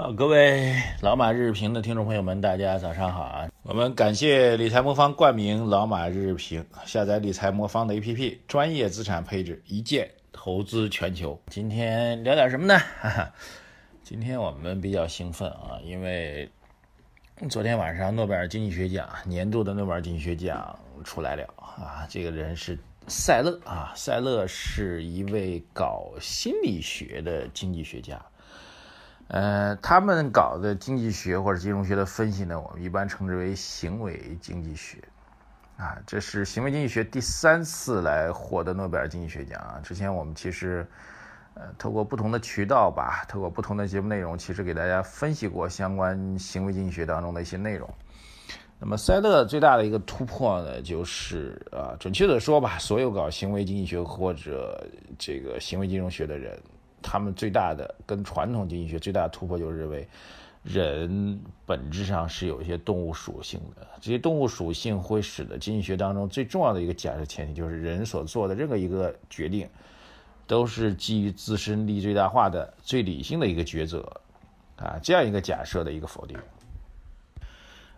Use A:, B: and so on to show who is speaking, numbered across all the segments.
A: 好，各位老马日评的听众朋友们，大家早上好啊！我们感谢理财魔方冠名老马日评，下载理财魔方的 APP，专业资产配置，一键投资全球。今天聊点什么呢？哈哈，今天我们比较兴奋啊，因为昨天晚上诺贝尔经济学奖年度的诺贝尔经济学奖出来了啊，这个人是塞勒啊，塞勒是一位搞心理学的经济学家。呃，他们搞的经济学或者金融学的分析呢，我们一般称之为行为经济学，啊，这是行为经济学第三次来获得诺贝尔经济学奖啊。之前我们其实，呃，透过不同的渠道吧，透过不同的节目内容，其实给大家分析过相关行为经济学当中的一些内容。那么塞勒最大的一个突破呢，就是啊，准确的说吧，所有搞行为经济学或者这个行为金融学的人。他们最大的跟传统经济学最大的突破就是认为，人本质上是有一些动物属性的，这些动物属性会使得经济学当中最重要的一个假设前提就是人所做的任何一个决定，都是基于自身利益最大化的最理性的一个抉择，啊，这样一个假设的一个否定。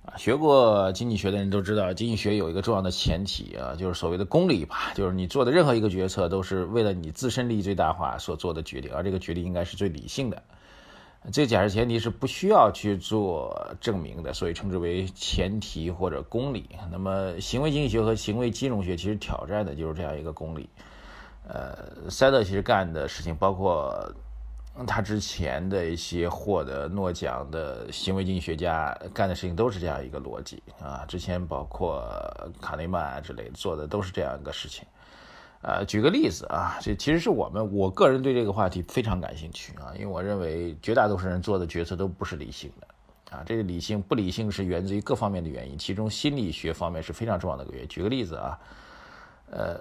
A: 啊，学过经济学的人都知道，经济学有一个重要的前提啊，就是所谓的公理吧，就是你做的任何一个决策都是为了你自身利益最大化所做的决定，而这个决定应该是最理性的。这假设前提是不需要去做证明的，所以称之为前提或者公理。那么，行为经济学和行为金融学其实挑战的就是这样一个公理。呃，塞勒其实干的事情包括。他之前的一些获得诺奖的行为经济学家干的事情都是这样一个逻辑啊。之前包括卡内曼啊之类做的都是这样一个事情。呃，举个例子啊，这其实是我们我个人对这个话题非常感兴趣啊，因为我认为绝大多数人做的决策都不是理性的啊。这个理性不理性是源自于各方面的原因，其中心理学方面是非常重要的一个原因。举个例子啊，呃，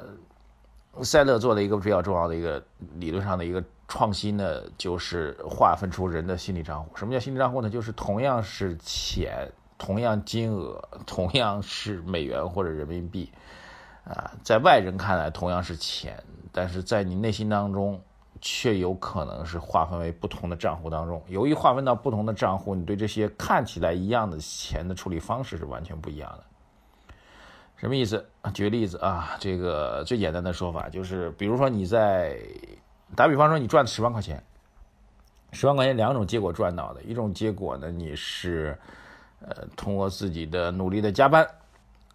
A: 塞勒做了一个比较重要的一个理论上的一个。创新呢，就是划分出人的心理账户。什么叫心理账户呢？就是同样是钱，同样金额，同样是美元或者人民币，啊，在外人看来同样是钱，但是在你内心当中，却有可能是划分为不同的账户当中。由于划分到不同的账户，你对这些看起来一样的钱的处理方式是完全不一样的。什么意思？举个例子啊，这个最简单的说法就是，比如说你在。打比方说，你赚十万块钱，十万块钱两种结果赚到的，一种结果呢，你是，呃，通过自己的努力的加班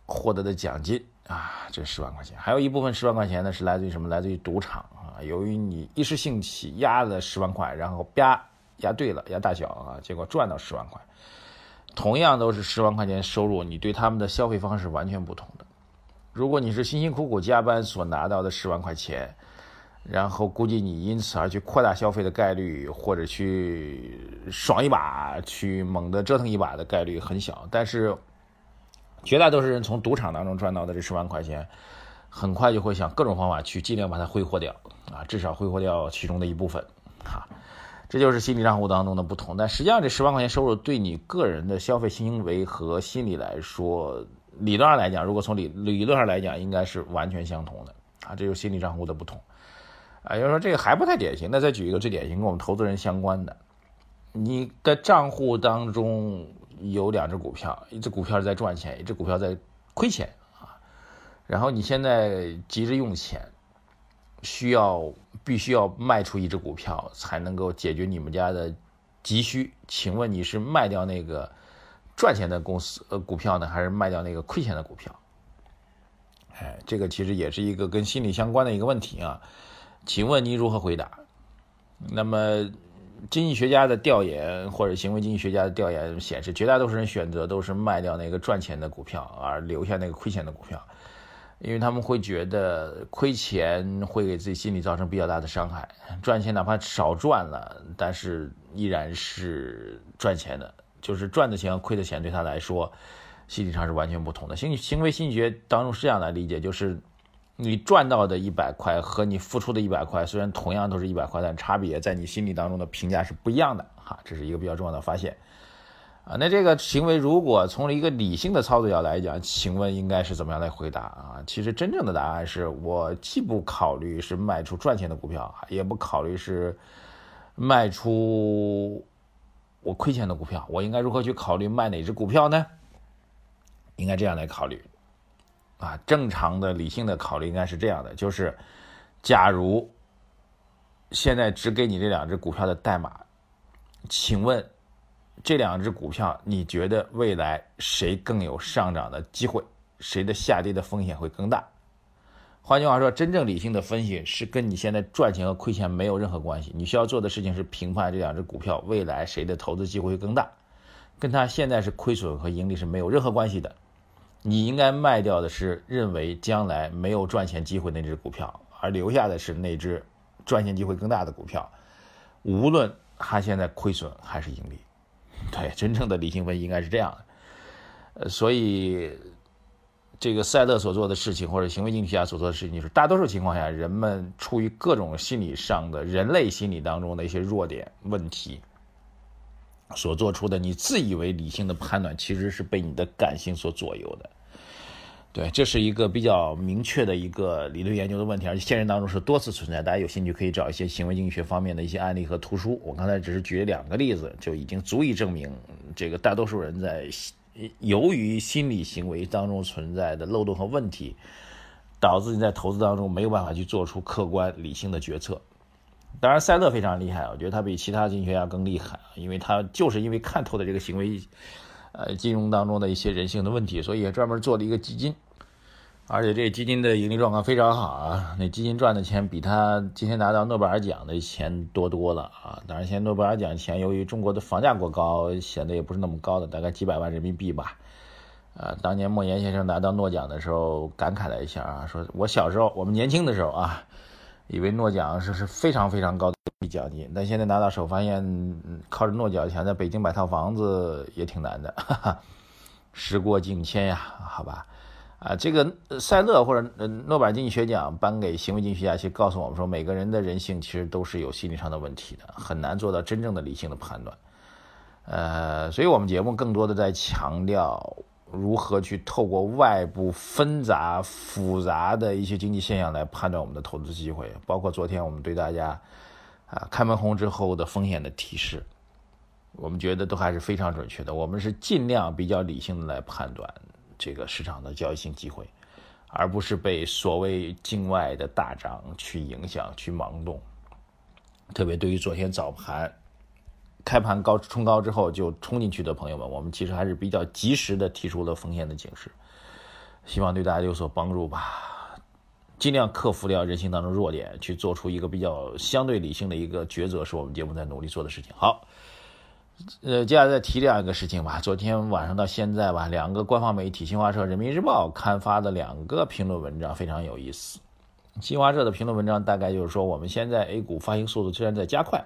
A: 获得的奖金啊，这十万块钱，还有一部分十万块钱呢是来自于什么？来自于赌场啊，由于你一时兴起压了十万块，然后啪压对了，压大小啊，结果赚到十万块，同样都是十万块钱收入，你对他们的消费方式完全不同的。如果你是辛辛苦苦加班所拿到的十万块钱。然后估计你因此而去扩大消费的概率，或者去爽一把、去猛地折腾一把的概率很小。但是，绝大多数人从赌场当中赚到的这十万块钱，很快就会想各种方法去尽量把它挥霍掉啊，至少挥霍掉其中的一部分。哈，这就是心理账户当中的不同。但实际上，这十万块钱收入对你个人的消费行为和心理来说，理论上来讲，如果从理理论上来讲，应该是完全相同的啊。这就是心理账户的不同。啊，有人说这个还不太典型，那再举一个最典型跟我们投资人相关的，你的账户当中有两只股票，一只股票在赚钱，一只股票在亏钱啊，然后你现在急着用钱，需要必须要卖出一只股票才能够解决你们家的急需，请问你是卖掉那个赚钱的公司呃股票呢，还是卖掉那个亏钱的股票？哎，这个其实也是一个跟心理相关的一个问题啊。请问您如何回答？那么，经济学家的调研或者行为经济学家的调研显示，绝大多数人选择都是卖掉那个赚钱的股票，而留下那个亏钱的股票，因为他们会觉得亏钱会给自己心理造成比较大的伤害，赚钱哪怕少赚了，但是依然是赚钱的，就是赚的钱和亏的钱对他来说，心理上是完全不同的。行行为心理学当中是这样来理解，就是。你赚到的一百块和你付出的一百块，虽然同样都是一百块，但差别在你心里当中的评价是不一样的哈，这是一个比较重要的发现。啊，那这个行为如果从一个理性的操作角来讲，请问应该是怎么样来回答啊？其实真正的答案是我既不考虑是卖出赚钱的股票，也不考虑是卖出我亏钱的股票，我应该如何去考虑卖哪只股票呢？应该这样来考虑啊，正常的理性的考虑应该是这样的，就是假如现在只给你这两只股票的代码，请问。这两只股票，你觉得未来谁更有上涨的机会？谁的下跌的风险会更大？换句话说，真正理性的分析是跟你现在赚钱和亏钱没有任何关系。你需要做的事情是评判这两只股票未来谁的投资机会更大，跟他现在是亏损和盈利是没有任何关系的。你应该卖掉的是认为将来没有赚钱机会那只股票，而留下的是那只赚钱机会更大的股票，无论它现在亏损还是盈利。对，真正的理性分析应该是这样的，呃，所以这个赛勒所做的事情，或者行为经济学所做的事情，就是大多数情况下，人们出于各种心理上的人类心理当中的一些弱点问题，所做出的你自以为理性的判断，其实是被你的感性所左右的。对，这是一个比较明确的一个理论研究的问题，而且现实当中是多次存在。大家有兴趣可以找一些行为经济学方面的一些案例和图书。我刚才只是举了两个例子，就已经足以证明，这个大多数人在由于心理行为当中存在的漏洞和问题，导致你在投资当中没有办法去做出客观理性的决策。当然，塞勒非常厉害，我觉得他比其他经济学家更厉害，因为他就是因为看透了这个行为，呃，金融当中的一些人性的问题，所以也专门做了一个基金。而且这基金的盈利状况非常好啊，那基金赚的钱比他今天拿到诺贝尔奖的钱多多了啊！当然，现在诺贝尔奖钱由于中国的房价过高，显得也不是那么高的，大概几百万人民币吧。呃，当年莫言先生拿到诺奖的时候感慨了一下啊，说我小时候，我们年轻的时候啊，以为诺奖是是非常非常高的奖金，但现在拿到手发现，靠着诺奖钱在北京买套房子也挺难的。哈哈，时过境迁呀，好吧。啊，这个塞勒或者呃诺贝尔经济学奖颁给行为经济学家，其实告诉我们说，每个人的人性其实都是有心理上的问题的，很难做到真正的理性的判断。呃，所以我们节目更多的在强调如何去透过外部纷杂复杂的一些经济现象来判断我们的投资机会，包括昨天我们对大家啊开门红之后的风险的提示，我们觉得都还是非常准确的。我们是尽量比较理性的来判断。这个市场的交易性机会，而不是被所谓境外的大涨去影响、去盲动。特别对于昨天早盘开盘高冲高之后就冲进去的朋友们，我们其实还是比较及时的提出了风险的警示，希望对大家有所帮助吧。尽量克服掉人性当中弱点，去做出一个比较相对理性的一个抉择，是我们节目在努力做的事情。好。呃，接下来再提这样一个事情吧。昨天晚上到现在吧，两个官方媒体新华社、人民日报刊发的两个评论文章非常有意思。新华社的评论文章大概就是说，我们现在 A 股发行速度虽然在加快，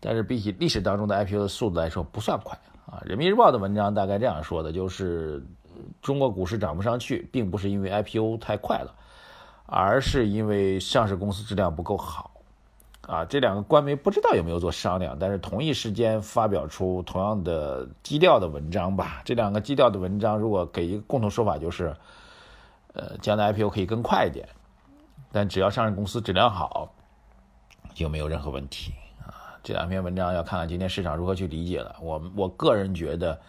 A: 但是比起历史当中的 IPO 的速度来说不算快啊。人民日报的文章大概这样说的，就是中国股市涨不上去，并不是因为 IPO 太快了，而是因为上市公司质量不够好。啊，这两个官媒不知道有没有做商量，但是同一时间发表出同样的基调的文章吧。这两个基调的文章，如果给一个共同说法，就是，呃，将来 IPO 可以更快一点，但只要上市公司质量好，就没有任何问题啊。这两篇文章要看看今天市场如何去理解了。我我个人觉得。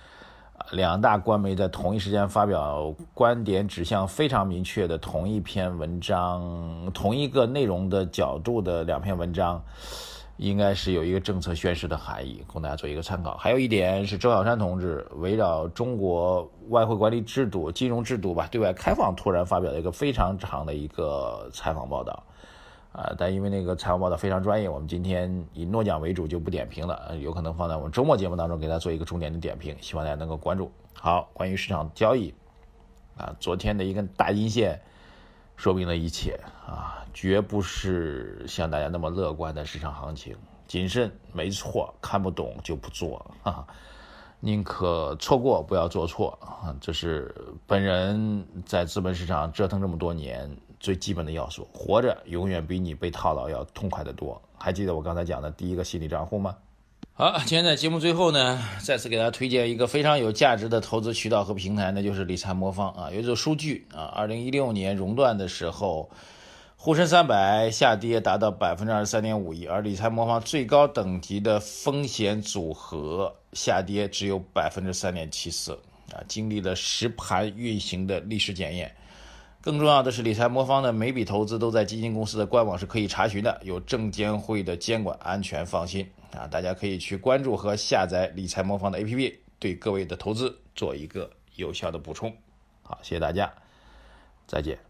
A: 两大官媒在同一时间发表观点指向非常明确的同一篇文章，同一个内容的角度的两篇文章，应该是有一个政策宣示的含义，供大家做一个参考。还有一点是周小山同志围绕中国外汇管理制度、金融制度吧对外开放，突然发表了一个非常长的一个采访报道。啊，但因为那个财务报道非常专业，我们今天以诺奖为主就不点评了，有可能放在我们周末节目当中给大家做一个重点的点评，希望大家能够关注。好，关于市场交易，啊，昨天的一根大阴线说明了一切啊，绝不是像大家那么乐观的市场行情，谨慎没错，看不懂就不做啊，宁可错过不要做错啊，这是本人在资本市场折腾这么多年。最基本的要素。活着永远比你被套牢要痛快得多。还记得我刚才讲的第一个心理账户吗？好，今天在节目最后呢，再次给大家推荐一个非常有价值的投资渠道和平台，那就是理财魔方啊。有一组数据啊，二零一六年熔断的时候，沪深三百下跌达到百分之二十三点五一，而理财魔方最高等级的风险组合下跌只有百分之三点七四啊，经历了实盘运行的历史检验。更重要的是，理财魔方的每笔投资都在基金公司的官网是可以查询的，有证监会的监管，安全放心啊！大家可以去关注和下载理财魔方的 APP，对各位的投资做一个有效的补充。好，谢谢大家，再见。